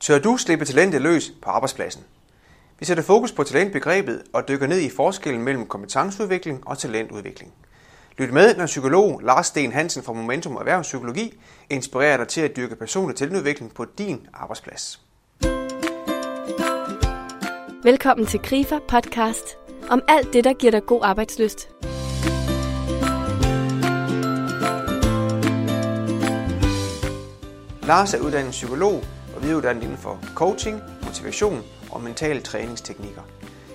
Tør du slippe talentet løs på arbejdspladsen? Vi sætter fokus på talentbegrebet og dykker ned i forskellen mellem kompetenceudvikling og talentudvikling. Lyt med, når psykolog Lars Sten Hansen fra Momentum Erhvervspsykologi inspirerer dig til at dyrke personlig talentudvikling på din arbejdsplads. Velkommen til Grifer podcast om alt det, der giver dig god arbejdsløst. Lars er uddannet psykolog og videreuddannet inden for coaching, motivation og mentale træningsteknikker.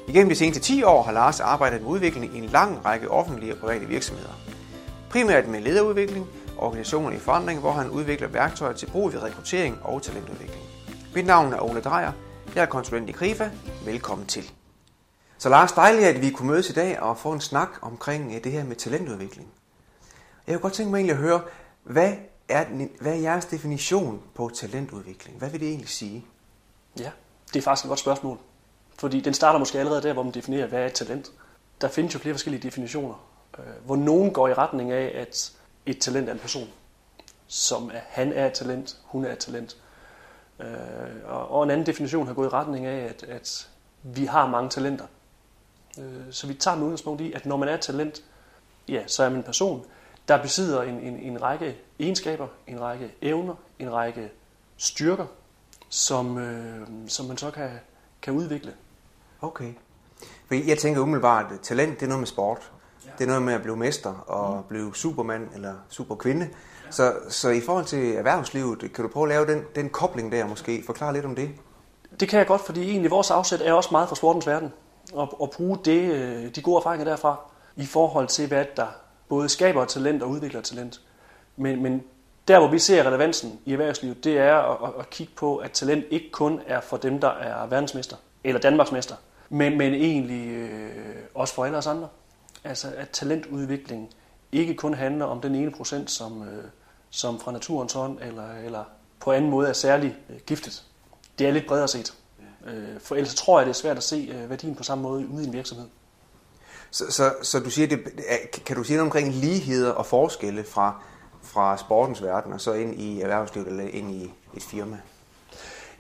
Igennem de seneste 10 år har Lars arbejdet med udvikling i en lang række offentlige og private virksomheder. Primært med lederudvikling og organisationer i forandring, hvor han udvikler værktøjer til brug ved rekruttering og talentudvikling. Mit navn er Ole Drejer. Jeg er konsulent i Krifa. Velkommen til. Så Lars, dejligt, at vi kunne mødes i dag og få en snak omkring øh, det her med talentudvikling. Jeg kunne godt tænke mig egentlig at høre, hvad er, hvad er jeres definition på talentudvikling? Hvad vil det egentlig sige? Ja, det er faktisk et godt spørgsmål. Fordi den starter måske allerede der, hvor man definerer, hvad er et talent. Der findes jo flere forskellige definitioner, øh, hvor nogen går i retning af, at et talent er en person, som er, han er et talent, hun er et talent. Øh, og en anden definition har gået i retning af, at, at vi har mange talenter. Øh, så vi tager med udgangspunkt i, at når man er et talent, ja, så er man en person, der besidder en, en, en række egenskaber, en række evner, en række styrker, som, øh, som man så kan, kan udvikle. Okay. For jeg tænker umiddelbart, at talent det er noget med sport. Ja. Det er noget med at blive mester og mm. blive supermand eller superkvinde. Ja. Så, så i forhold til erhvervslivet, kan du prøve at lave den, den kobling der måske? Forklare lidt om det. Det kan jeg godt, fordi egentlig vores afsæt er også meget fra sportens verden. Og, og bruge det, øh, de gode erfaringer derfra i forhold til, hvad der både skaber talent og udvikler talent. Men, men der, hvor vi ser relevansen i erhvervslivet, det er at, at, kigge på, at talent ikke kun er for dem, der er verdensmester eller Danmarksmester, men, men egentlig øh, også for alle os andre. Altså at talentudvikling ikke kun handler om den ene procent, som, øh, som fra naturens hånd eller, eller på anden måde er særlig øh, giftet. Det er lidt bredere set. Øh, for ellers tror jeg, det er svært at se øh, værdien på samme måde ude i en virksomhed. Så, så, så du siger, det, kan du sige noget omkring ligheder og forskelle fra, fra sportens verden og så ind i erhvervslivet eller ind i et firma?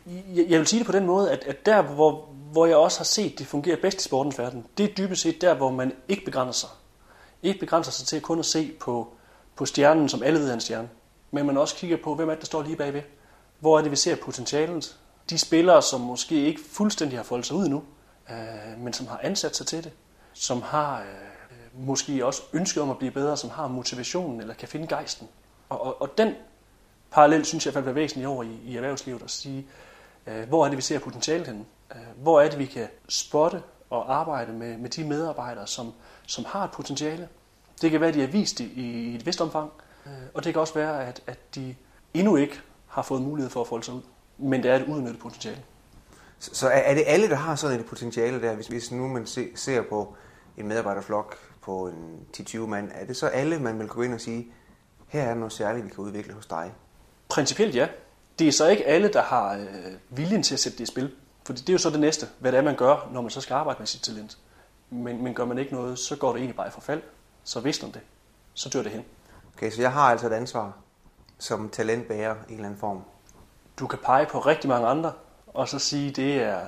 Jeg jeg vil sige det på den måde, at, at der, hvor, hvor jeg også har set, det fungerer bedst i sportens verden, det er dybest set der, hvor man ikke begrænser sig. Ikke begrænser sig til kun at se på, på stjernen, som alle ved er en stjerne. Men man også kigger på, hvem er det, der står lige bagved. Hvor er det, vi ser potentialet? De spillere, som måske ikke fuldstændig har foldet sig ud nu, øh, men som har ansat sig til det som har øh, måske også ønsket om at blive bedre, som har motivationen eller kan finde gejsten. Og, og, og den parallel synes jeg falder væsentlig over i, i erhvervslivet at sige, øh, hvor er det, vi ser potentialet henne? Øh, hvor er det, vi kan spotte og arbejde med, med de medarbejdere, som, som har et potentiale? Det kan være, at de er vist i, i et vist omfang, øh, og det kan også være, at, at de endnu ikke har fået mulighed for at folde sig ud. Men det er et udnyttet potentiale. Så er det alle, der har sådan et potentiale der? Hvis, hvis nu man ser på en medarbejderflok på en 10-20 mand, er det så alle, man vil gå ind og sige, her er noget særligt, vi kan udvikle hos dig? Principielt ja. Det er så ikke alle, der har øh, viljen til at sætte det i spil. For det er jo så det næste, hvad det er, man gør, når man så skal arbejde med sit talent. Men, men gør man ikke noget, så går det egentlig bare i forfald. Så visner det. Så dør det hen. Okay, så jeg har altså et ansvar som talentbærer i en eller anden form. Du kan pege på rigtig mange andre, og så sige, det er,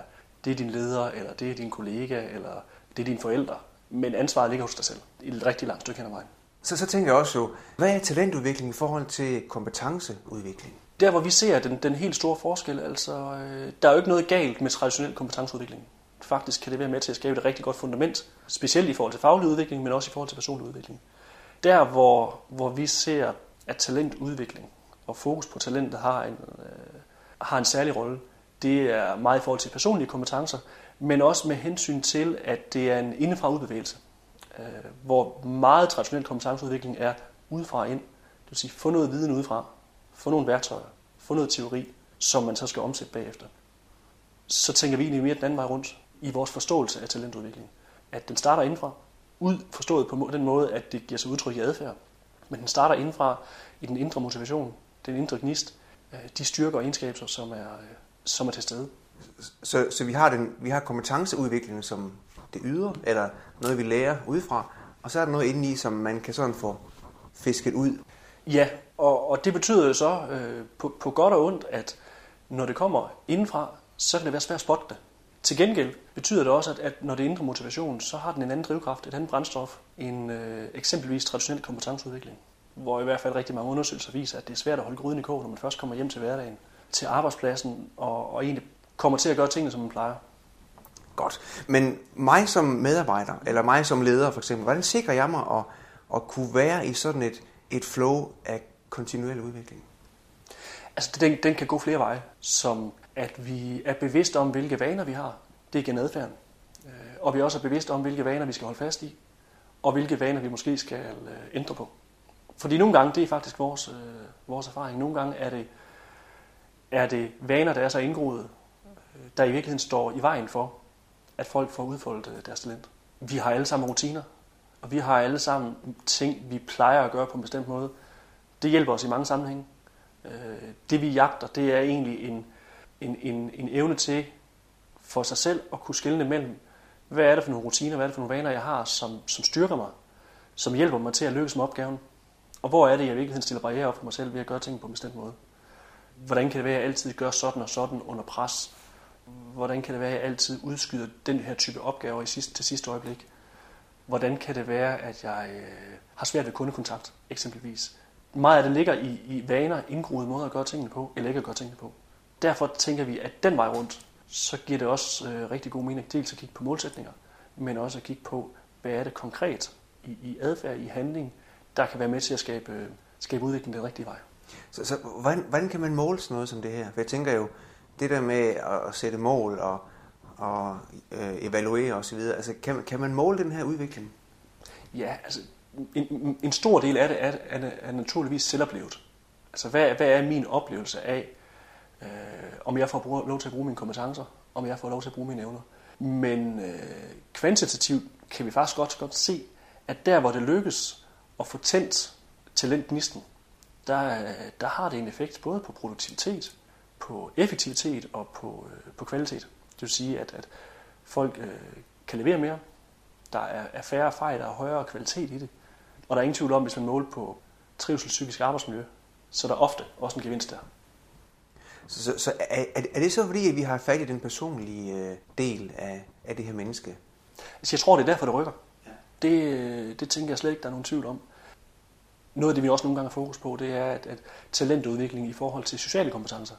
det er din leder, eller det er din kollega, eller det er dine forældre. Men ansvaret ligger hos dig selv i et rigtig langt stykke hen ad vejen. Så, så tænker jeg også jo, hvad er talentudvikling i forhold til kompetenceudvikling? Der, hvor vi ser den, den helt store forskel, altså, øh, der er jo ikke noget galt med traditionel kompetenceudvikling. Faktisk kan det være med til at skabe et rigtig godt fundament, specielt i forhold til faglig udvikling, men også i forhold til personlig udvikling. Der, hvor, hvor vi ser, at talentudvikling og fokus på talentet har en, øh, har en særlig rolle, det er meget i forhold til personlige kompetencer, men også med hensyn til, at det er en indefra udbevægelse, øh, hvor meget traditionel kompetenceudvikling er udefra ind. Det vil sige, få noget viden udefra, få nogle værktøjer, få noget teori, som man så skal omsætte bagefter. Så tænker vi egentlig mere den anden vej rundt i vores forståelse af talentudvikling. At den starter indefra, ud forstået på den måde, at det giver sig udtryk i adfærd. Men den starter indefra i den indre motivation, den indre gnist, øh, de styrker og egenskaber, som er, øh, som er til stede. Så, så vi har, den, vi har kompetenceudviklingen som det ydre, eller noget, vi lærer udefra, og så er der noget indeni, som man kan sådan få fisket ud. Ja, og, og det betyder jo så øh, på, på godt og ondt, at Når det kommer indenfra, så kan det være svært at spotte det. Til gengæld betyder det også, at, at når det er indre motivation, så har den en anden drivkraft, et andet brændstof, end øh, eksempelvis traditionel kompetenceudvikling. Hvor i hvert fald rigtig mange undersøgelser viser, at det er svært at holde gryden i kog, når man først kommer hjem til hverdagen, til arbejdspladsen, og, og egentlig kommer til at gøre tingene, som man plejer. Godt. Men mig som medarbejder, eller mig som leder for eksempel, hvordan sikrer jeg mig at, at kunne være i sådan et, et flow af kontinuerlig udvikling? Altså, den, den kan gå flere veje, som at vi er bevidste om, hvilke vaner vi har. Det er igen adfærden. Øh, og vi også er bevidste om, hvilke vaner vi skal holde fast i, og hvilke vaner vi måske skal øh, ændre på. Fordi nogle gange, det er faktisk vores, øh, vores erfaring, nogle gange er det, er det vaner, der er så indgroet, øh, der i virkeligheden står i vejen for, at folk får udfoldet øh, deres talent. Vi har alle sammen rutiner, og vi har alle sammen ting, vi plejer at gøre på en bestemt måde. Det hjælper os i mange sammenhænge. Øh, det vi jagter, det er egentlig en, en, en, en evne til for sig selv at kunne skille mellem, hvad er det for nogle rutiner, hvad er det for nogle vaner, jeg har, som, som styrker mig, som hjælper mig til at lykkes med opgaven, og hvor er det, jeg i virkeligheden stiller barriere op for mig selv ved at gøre ting på en bestemt måde. Hvordan kan det være, at jeg altid gør sådan og sådan under pres? Hvordan kan det være, at jeg altid udskyder den her type opgaver i sidste, til sidste øjeblik? Hvordan kan det være, at jeg øh, har svært ved kundekontakt, eksempelvis? Meget af det ligger i, i vaner, indgroede måder at gøre tingene på, eller ikke at gøre tingene på. Derfor tænker vi, at den vej rundt, så giver det også øh, rigtig god mening dels at kigge på målsætninger, men også at kigge på, hvad er det konkret i, i adfærd, i handling, der kan være med til at skabe, øh, skabe udvikling den rigtige vej. Så, så hvordan, hvordan kan man måle sådan noget som det her? For jeg tænker jo, det der med at sætte mål og, og øh, evaluere osv., altså kan, kan man måle den her udvikling? Ja, altså en, en stor del af det er, er, er naturligvis selvoplevet. Altså hvad, hvad er min oplevelse af, øh, om jeg får bruge, lov til at bruge mine kompetencer, om jeg får lov til at bruge mine evner. Men øh, kvantitativt kan vi faktisk godt, godt se, at der hvor det lykkes at få tændt talentgnisten, der, der har det en effekt både på produktivitet, på effektivitet og på, øh, på kvalitet. Det vil sige, at, at folk øh, kan levere mere, der er, er færre fejl, der er højere kvalitet i det. Og der er ingen tvivl om, hvis man måler på trivsel, psykisk arbejdsmiljø, så er der ofte også en gevinst der. Så, så, så er, er det så fordi, at vi har fat i den personlige øh, del af, af det her menneske? Altså, jeg tror, det er derfor, det rykker. Ja. Det, øh, det tænker jeg slet ikke, der er nogen tvivl om. Noget af det, vi også nogle gange har fokus på, det er at, at talentudvikling i forhold til sociale kompetencer.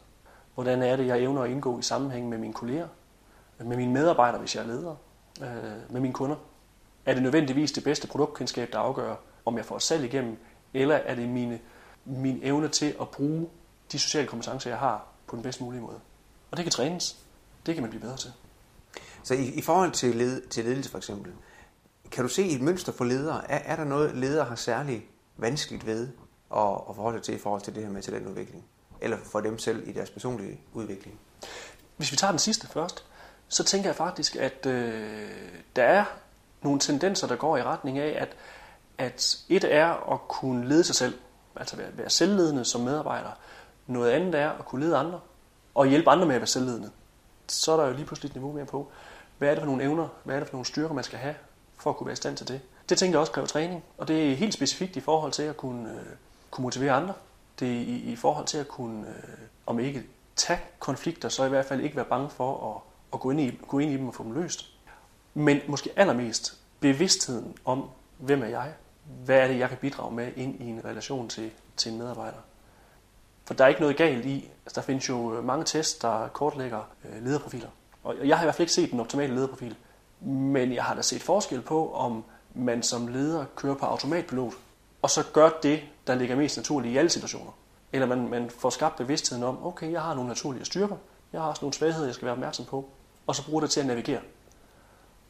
Hvordan er det, jeg evner at indgå i sammenhæng med mine kolleger, med mine medarbejdere, hvis jeg er leder, øh, med mine kunder? Er det nødvendigvis det bedste produktkendskab, der afgør, om jeg får salg igennem, eller er det mine, min evne til at bruge de sociale kompetencer, jeg har, på den bedst mulige måde. Og det kan trænes. Det kan man blive bedre til. Så i, i forhold til, led, til ledelse for eksempel, kan du se et mønster for ledere? Er, er der noget, ledere har særlige vanskeligt ved at, at forholde sig til i forhold til det her med talentudvikling? Eller for dem selv i deres personlige udvikling? Hvis vi tager den sidste først, så tænker jeg faktisk, at øh, der er nogle tendenser, der går i retning af, at, at et er at kunne lede sig selv, altså være, være selvledende som medarbejder, noget andet er at kunne lede andre og hjælpe andre med at være selvledende. Så er der jo lige pludselig et niveau mere på. Hvad er det for nogle evner, hvad er det for nogle styrker, man skal have for at kunne være i stand til det? Det tænker jeg også kræver træning, og det er helt specifikt i forhold til at kunne, øh, kunne motivere andre. Det er i, i forhold til at kunne, øh, om ikke tage konflikter, så i hvert fald ikke være bange for at, at gå, ind i, gå ind i dem og få dem løst. Men måske allermest bevidstheden om, hvem er jeg? Hvad er det, jeg kan bidrage med ind i en relation til, til en medarbejder? For der er ikke noget galt i, altså der findes jo øh, mange tests, der kortlægger øh, lederprofiler. Og jeg har i hvert fald ikke set den optimale lederprofil. Men jeg har da set forskel på, om man som leder kører på automatpilot, og så gør det, der ligger mest naturligt i alle situationer. Eller man, man får skabt bevidstheden om, okay, jeg har nogle naturlige styrker, jeg har også nogle svagheder, jeg skal være opmærksom på, og så bruger det til at navigere.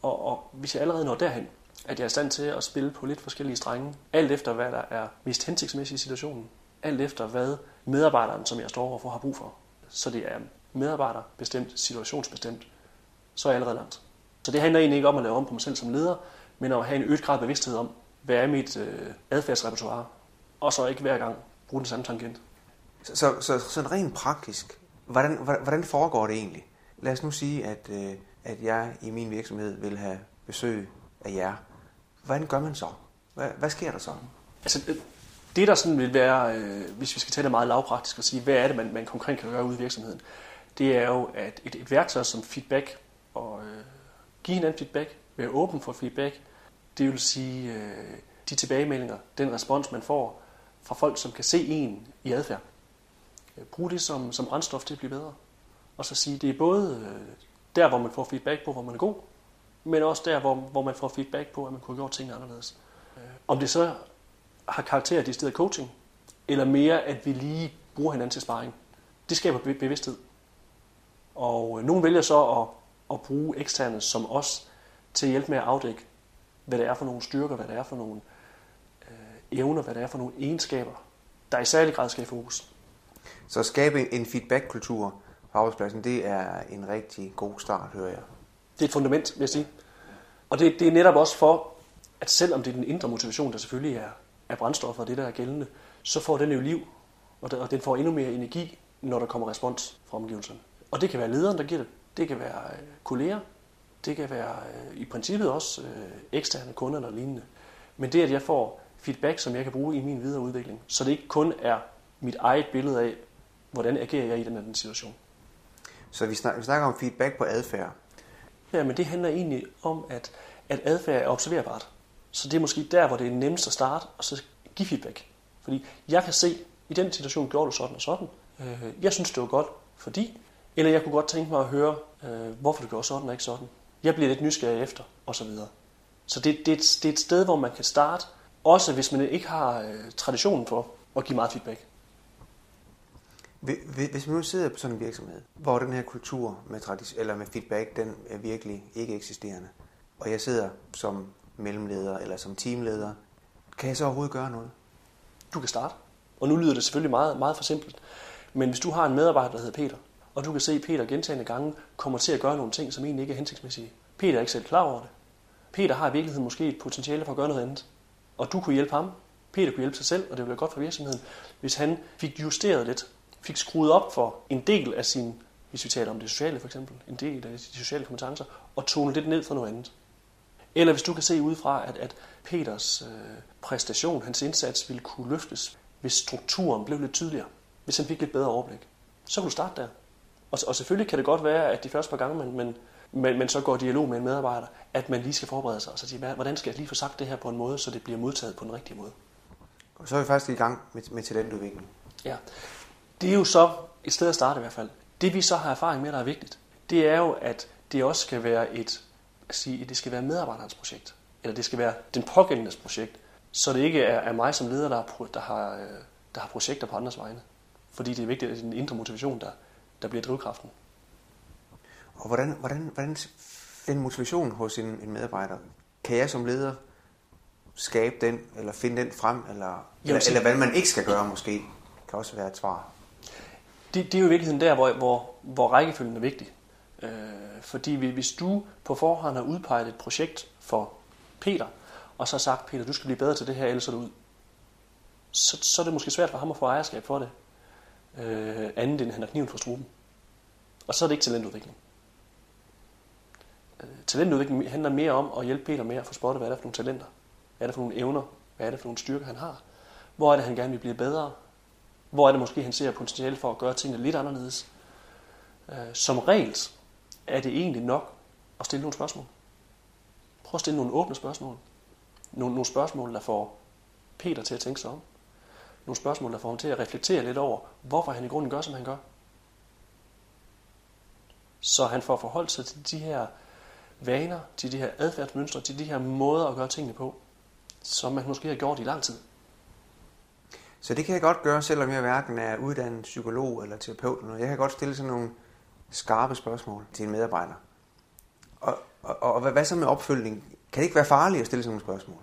Og, og hvis jeg allerede når derhen, at jeg er i stand til at spille på lidt forskellige strenge, alt efter hvad der er mest hensigtsmæssigt i situationen, alt efter hvad medarbejderen, som jeg står overfor, har brug for. Så det er medarbejderbestemt, situationsbestemt, så er jeg allerede langt. Så det handler egentlig ikke om at lave om på mig selv som leder, men at have en øget grad bevidsthed om, hvad er mit øh, adfærdsrepertoire, og så ikke hver gang bruge den samme tangent. Så, så, så sådan rent praktisk, hvordan, hvordan foregår det egentlig? Lad os nu sige, at, øh, at jeg i min virksomhed vil have besøg af jer. Hvordan gør man så? Hvad, hvad sker der så? Altså, øh, Det, der sådan vil være, øh, hvis vi skal det meget lavpraktisk og sige, hvad er det, man, man konkret kan gøre ude i virksomheden, det er jo, at et, et værktøj som feedback og øh, give hinanden feedback, være åben for feedback, det vil sige øh, de tilbagemeldinger, den respons, man får fra folk, som kan se en i adfærd. Øh, brug det som, som brændstof til at blive bedre. Og så sige, det er både øh, der, hvor man får feedback på, hvor man er god, men også der, hvor, hvor man får feedback på, at man kunne have gjort tingene anderledes. Øh, om det så har karakter af stedet coaching, eller mere, at vi lige bruger hinanden til sparring. Det skaber bevidsthed. Og øh, nogen vælger så at, at bruge eksterne som os til at hjælpe med at afdække, hvad det er for nogle styrker, hvad det er for nogle øh, evner, hvad det er for nogle egenskaber, der i særlig grad skal i fokus. Så at skabe en feedback-kultur på arbejdspladsen, det er en rigtig god start, hører jeg. Det er et fundament, vil jeg sige. Og det, det er netop også for, at selvom det er den indre motivation, der selvfølgelig er, er brændstoffer og det, der er gældende, så får den jo liv, og, og den får endnu mere energi, når der kommer respons fra omgivelserne. Og det kan være lederen, der giver det. Det kan være øh, kolleger. Det kan være øh, i princippet også øh, eksterne kunder eller lignende. Men det, at jeg får feedback, som jeg kan bruge i min videre udvikling, så det ikke kun er mit eget billede af, hvordan agerer jeg i den her situation. Så vi snakker, vi snakker om feedback på adfærd. Ja, men det handler egentlig om, at, at adfærd er observerbart. Så det er måske der, hvor det er nemmest at starte, og så give feedback. Fordi jeg kan se, i den situation gjorde du sådan og sådan. Jeg synes, det var godt, fordi eller jeg kunne godt tænke mig at høre, øh, hvorfor du gjorde sådan og ikke sådan. Jeg bliver lidt nysgerrig efter, og så videre. Så det, det, er et, det er et sted, hvor man kan starte, også hvis man ikke har øh, traditionen for at give meget feedback. Hvis man nu sidder på sådan en virksomhed, hvor den her kultur med, tradition, eller med feedback, den er virkelig ikke eksisterende, og jeg sidder som mellemleder eller som teamleder, kan jeg så overhovedet gøre noget? Du kan starte. Og nu lyder det selvfølgelig meget, meget for simpelt. Men hvis du har en medarbejder, der hedder Peter, og du kan se, at Peter gentagende gange kommer til at gøre nogle ting, som egentlig ikke er hensigtsmæssige. Peter er ikke selv klar over det. Peter har i virkeligheden måske et potentiale for at gøre noget andet. Og du kunne hjælpe ham. Peter kunne hjælpe sig selv, og det ville være godt for virksomheden, hvis han fik justeret lidt, fik skruet op for en del af sin, hvis vi taler om det sociale for eksempel, en del af de sociale kompetencer, og tone lidt ned for noget andet. Eller hvis du kan se udefra, at, at Peters øh, præstation, hans indsats ville kunne løftes, hvis strukturen blev lidt tydeligere, hvis han fik lidt bedre overblik, så kan du starte der. Og, og selvfølgelig kan det godt være, at de første par gange, man, man, man, man så går dialog med en medarbejder, at man lige skal forberede sig og så sige, hvordan skal jeg lige få sagt det her på en måde, så det bliver modtaget på den rigtige måde. Og så er vi faktisk i gang med, med talentudvikling. Ja, det er jo så et sted at starte i hvert fald. Det vi så har erfaring med, der er vigtigt, det er jo, at det også skal være et, sige, det skal være medarbejderens projekt, eller det skal være den pågældendes projekt, så det ikke er, er mig som leder, der har, der, har, øh, der har projekter på andres vegne. Fordi det er vigtigt, at det er den indre motivation, der, der bliver drivkraften. Og hvordan, hvordan, hvordan den motivation hos en, en medarbejder, kan jeg som leder skabe den, eller finde den frem, eller, eller, eller hvad man ikke skal gøre måske, kan også være et svar. Det, det er jo i virkeligheden der, hvor, hvor, hvor rækkefølgen er vigtig. Øh, fordi hvis du på forhånd har udpeget et projekt for Peter, og så sagt, Peter, du skal blive bedre til det her, ellers er du ud, så, så er det måske svært for ham at få ejerskab for det øh, andet end han har kniven for struben. Og så er det ikke talentudvikling. Øh, talentudvikling handler mere om at hjælpe Peter med at få spottet, hvad er det for nogle talenter, hvad er det for nogle evner, hvad er det for nogle styrker, han har. Hvor er det, han gerne vil blive bedre? Hvor er det måske, han ser potentiale for at gøre tingene lidt anderledes? Øh, som regel er det egentlig nok at stille nogle spørgsmål. Prøv at stille nogle åbne spørgsmål. Nogle, nogle spørgsmål, der får Peter til at tænke sig om nogle spørgsmål, der får ham til at reflektere lidt over, hvorfor han i grunden gør, som han gør. Så han får forholdt sig til de her vaner, til de her adfærdsmønstre, til de her måder at gøre tingene på, som man måske har gjort i lang tid. Så det kan jeg godt gøre, selvom jeg hverken er uddannet psykolog eller terapeut. Jeg kan godt stille sådan nogle skarpe spørgsmål til en medarbejder. Og, og, og hvad så med opfølgning? Kan det ikke være farligt at stille sådan nogle spørgsmål?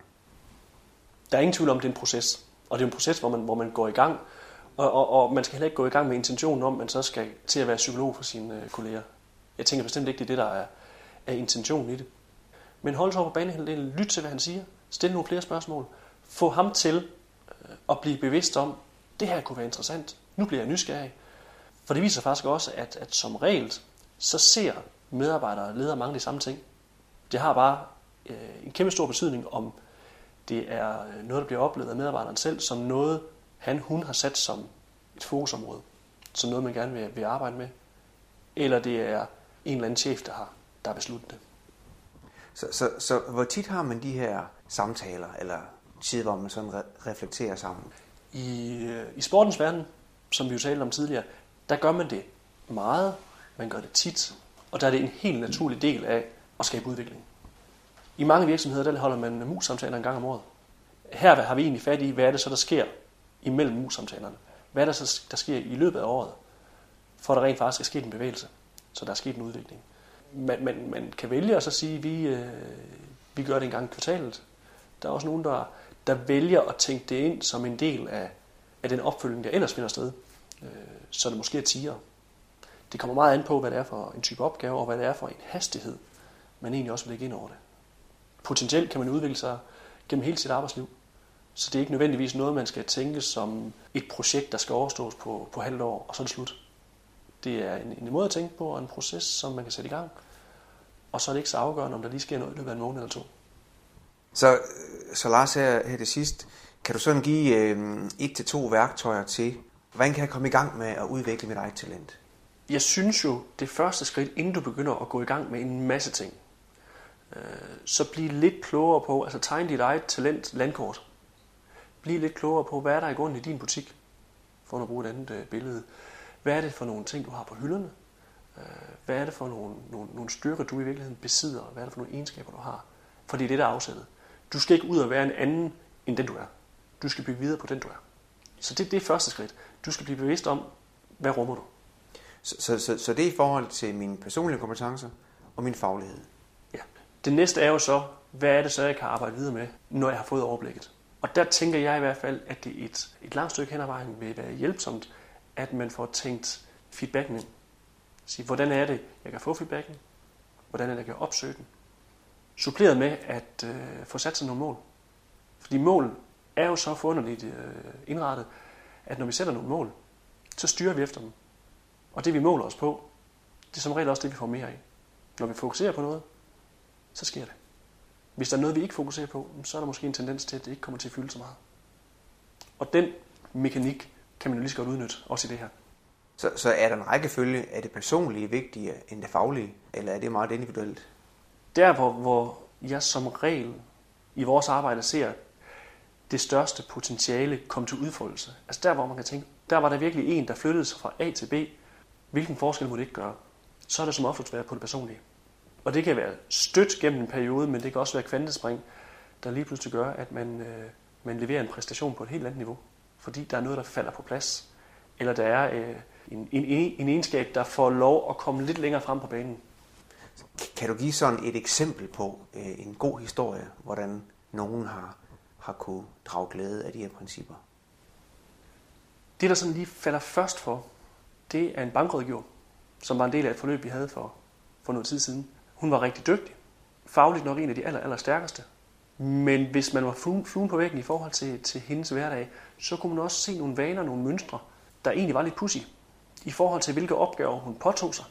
Der er ingen tvivl om, det er en proces. Og det er en proces, hvor man, hvor man går i gang, og, og, og man skal heller ikke gå i gang med intentionen om, at man så skal til at være psykolog for sine øh, kolleger. Jeg tænker bestemt ikke, det er det, der er, er intentionen i det. Men hold så på banehalvdelen, lyt til, hvad han siger, stil nogle flere spørgsmål, få ham til øh, at blive bevidst om, det her kunne være interessant, nu bliver jeg nysgerrig. For det viser faktisk også, at, at som regel, så ser medarbejdere og ledere mange af de samme ting. Det har bare øh, en kæmpe stor betydning, om det er noget, der bliver oplevet af medarbejderen selv, som noget, han, hun har sat som et fokusområde, som noget, man gerne vil, vil arbejde med, eller det er en eller anden chef, der har, der har besluttet det. Så, så, så hvor tit har man de her samtaler, eller tid, hvor man sådan re- reflekterer sammen? I, øh, I sportens verden, som vi jo talte om tidligere, der gør man det meget, man gør det tit, og der er det en helt naturlig del af at skabe udvikling. I mange virksomheder, der holder man mus-samtaler en gang om året. Her har vi egentlig fat i, hvad er det så, der sker imellem mus-samtalerne? Hvad er det så, der sker i løbet af året, for at der rent faktisk er sket en bevægelse, så der er sket en udvikling. Man, man, man kan vælge at så sige, at vi, øh, vi gør det en gang i kvartalet. Der er også nogen, der, der vælger at tænke det ind som en del af, af den opfølgning, der ellers finder sted. Øh, så det måske er tiger. Det kommer meget an på, hvad det er for en type opgave, og hvad det er for en hastighed, man egentlig også vil lægge ind over det. Potentielt kan man udvikle sig gennem hele sit arbejdsliv. Så det er ikke nødvendigvis noget, man skal tænke som et projekt, der skal overstås på, på halvt år, og så er det slut. Det er en, en måde at tænke på, og en proces, som man kan sætte i gang. Og så er det ikke så afgørende, om der lige sker noget i løbet af en måned eller to. Så, så Lars, her, her til sidst, kan du sådan give øh, et til to værktøjer til, hvordan kan jeg komme i gang med at udvikle mit eget talent? Jeg synes jo, det første skridt, inden du begynder at gå i gang med en masse ting, Øh, så bliv lidt klogere på, altså tegn dit eget talent landkort. Bliv lidt klogere på, hvad er der i grunden i din butik, for at bruge et andet øh, billede. Hvad er det for nogle ting, du har på hylderne? Øh, hvad er det for nogle, nogle, nogle styrker, du i virkeligheden besidder? Hvad er det for nogle egenskaber, du har? For det er det, der er afsættet. Du skal ikke ud og være en anden, end den du er. Du skal bygge videre på den, du er. Så det, det er første skridt. Du skal blive bevidst om, hvad rummer du? Så, så, så, så det er i forhold til mine personlige kompetencer og min faglighed? Det næste er jo så, hvad er det så, jeg kan arbejde videre med, når jeg har fået overblikket? Og der tænker jeg i hvert fald, at det et, et langt stykke hen ad vejen vil være hjælpsomt, at man får tænkt feedbacken ind. Sige, hvordan er det, jeg kan få feedbacken? Hvordan er det, jeg kan opsøge den? Suppleret med at øh, få sat sig nogle mål. Fordi mål er jo så forunderligt øh, indrettet, at når vi sætter nogle mål, så styrer vi efter dem. Og det vi måler os på, det er som regel også det, vi får mere af. Når vi fokuserer på noget, så sker det. Hvis der er noget, vi ikke fokuserer på, så er der måske en tendens til, at det ikke kommer til at fylde så meget. Og den mekanik kan man jo lige så godt udnytte, også i det her. Så, så er der en rækkefølge, er det personlige vigtigere end det faglige, eller er det meget individuelt? Der, hvor, hvor jeg som regel i vores arbejde ser det største potentiale komme til udfoldelse. Altså der, hvor man kan tænke, der var der virkelig en, der flyttede sig fra A til B. Hvilken forskel må det ikke gøre? Så er det som ofte være på det personlige. Og det kan være stødt gennem en periode, men det kan også være kvantespring, der lige pludselig gør, at man, øh, man leverer en præstation på et helt andet niveau. Fordi der er noget, der falder på plads. Eller der er øh, en, en, en egenskab, der får lov at komme lidt længere frem på banen. Kan du give sådan et eksempel på øh, en god historie, hvordan nogen har, har kunne drage glæde af de her principper? Det, der sådan lige falder først for, det er en bankrådgiver, som var en del af et forløb, vi havde for, for noget tid siden. Hun var rigtig dygtig. Fagligt nok en af de aller, aller stærkeste. Men hvis man var fluen på væggen i forhold til, til hendes hverdag, så kunne man også se nogle vaner, nogle mønstre, der egentlig var lidt pussy i forhold til, hvilke opgaver hun påtog sig,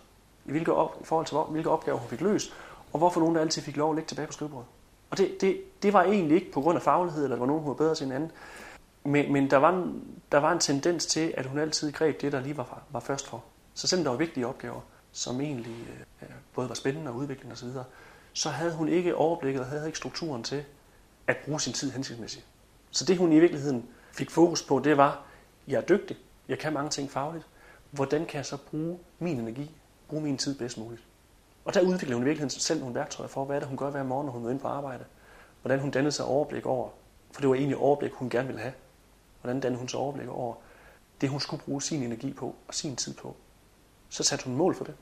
i, hvilke op, i forhold til, hvilke opgaver hun fik løst, og hvorfor nogen der altid fik lov at lægge tilbage på skrivebordet. Og det, det, det var egentlig ikke på grund af faglighed, eller at der var nogen, hun var bedre til en anden. Men, men der, var en, der var en tendens til, at hun altid greb det, der lige var, var først for. Så selvom der var vigtige opgaver, som egentlig øh, både var spændende og udviklende osv., så havde hun ikke overblikket og havde ikke strukturen til at bruge sin tid hensigtsmæssigt. Så det hun i virkeligheden fik fokus på, det var, jeg er dygtig, jeg kan mange ting fagligt, hvordan kan jeg så bruge min energi, bruge min tid bedst muligt? Og der udviklede hun i virkeligheden selv nogle værktøjer for, hvad er det, hun gør hver morgen, når hun møder ind på arbejde. Hvordan hun dannede sig overblik over, for det var egentlig overblik, hun gerne ville have. Hvordan dannede hun sig overblik over det, hun skulle bruge sin energi på og sin tid på. Så satte hun mål for det.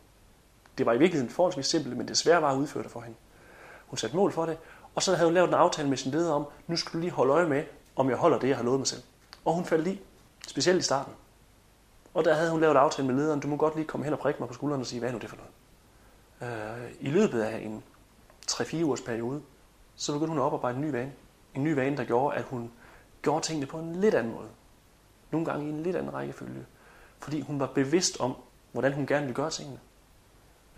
Det var i virkeligheden forholdsvis simpelt, men det svære var at udføre det for hende. Hun satte mål for det, og så havde hun lavet en aftale med sin leder om, nu skal du lige holde øje med, om jeg holder det, jeg har lovet mig selv. Og hun faldt i, specielt i starten. Og der havde hun lavet en aftale med lederen, du må godt lige komme hen og prikke mig på skulderen og sige, hvad er nu det for noget? Øh, I løbet af en 3-4 ugers periode, så begyndte hun at oparbejde en ny vane. En ny vane, der gjorde, at hun gjorde tingene på en lidt anden måde. Nogle gange i en lidt anden rækkefølge. Fordi hun var bevidst om, hvordan hun gerne ville gøre tingene.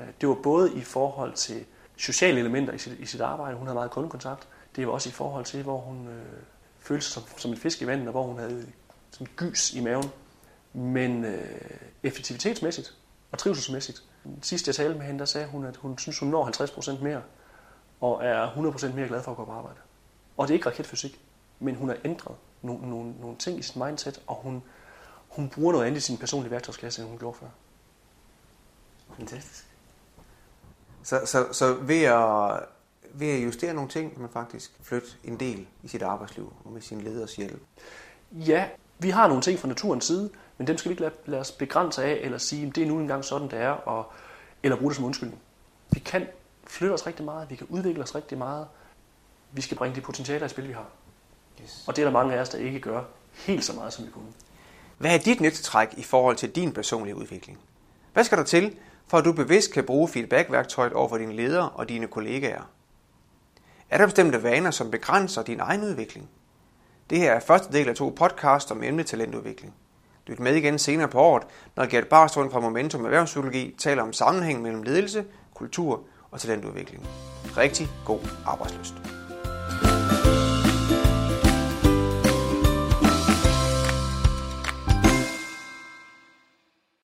Øh, det var både i forhold til sociale elementer i sit, i sit arbejde. Hun havde meget kundekontakt. Det var også i forhold til, hvor hun øh, følte sig som, som en fisk i vandet, og hvor hun havde sådan gys i maven. Men øh, effektivitetsmæssigt og trivselsmæssigt. Sidst jeg talte med hende, der sagde hun, at hun synes, hun når 50% mere, og er 100% mere glad for at gå på arbejde. Og det er ikke raketfysik, men hun har ændret nogle, nogle, nogle ting i sit mindset, og hun, hun bruger noget andet i sin personlige værktøjskasse, end hun gjorde før. Fantastisk. Så, så, så ved, at, ved at justere nogle ting, kan man faktisk flytte en del i sit arbejdsliv og med sin leders hjælp. Ja, vi har nogle ting fra naturens side, men dem skal vi ikke lade, lade os begrænse af, eller sige, at det er nu engang sådan, det er, og, eller bruge det som undskyldning. Vi kan flytte os rigtig meget, vi kan udvikle os rigtig meget. Vi skal bringe de potentialer i spil, vi har. Yes. Og det er der mange af os, der ikke gør helt så meget, som vi kunne. Hvad er dit nyttetræk i forhold til din personlige udvikling? Hvad skal der til, for at du bevidst kan bruge feedback-værktøjet over for dine ledere og dine kollegaer? Er der bestemte vaner, som begrænser din egen udvikling? Det her er første del af to podcast om emnet talentudvikling. Lyt med igen senere på året, når Gert Barstrøm fra Momentum Erhvervspsykologi taler om sammenhæng mellem ledelse, kultur og talentudvikling. Rigtig god arbejdsløst.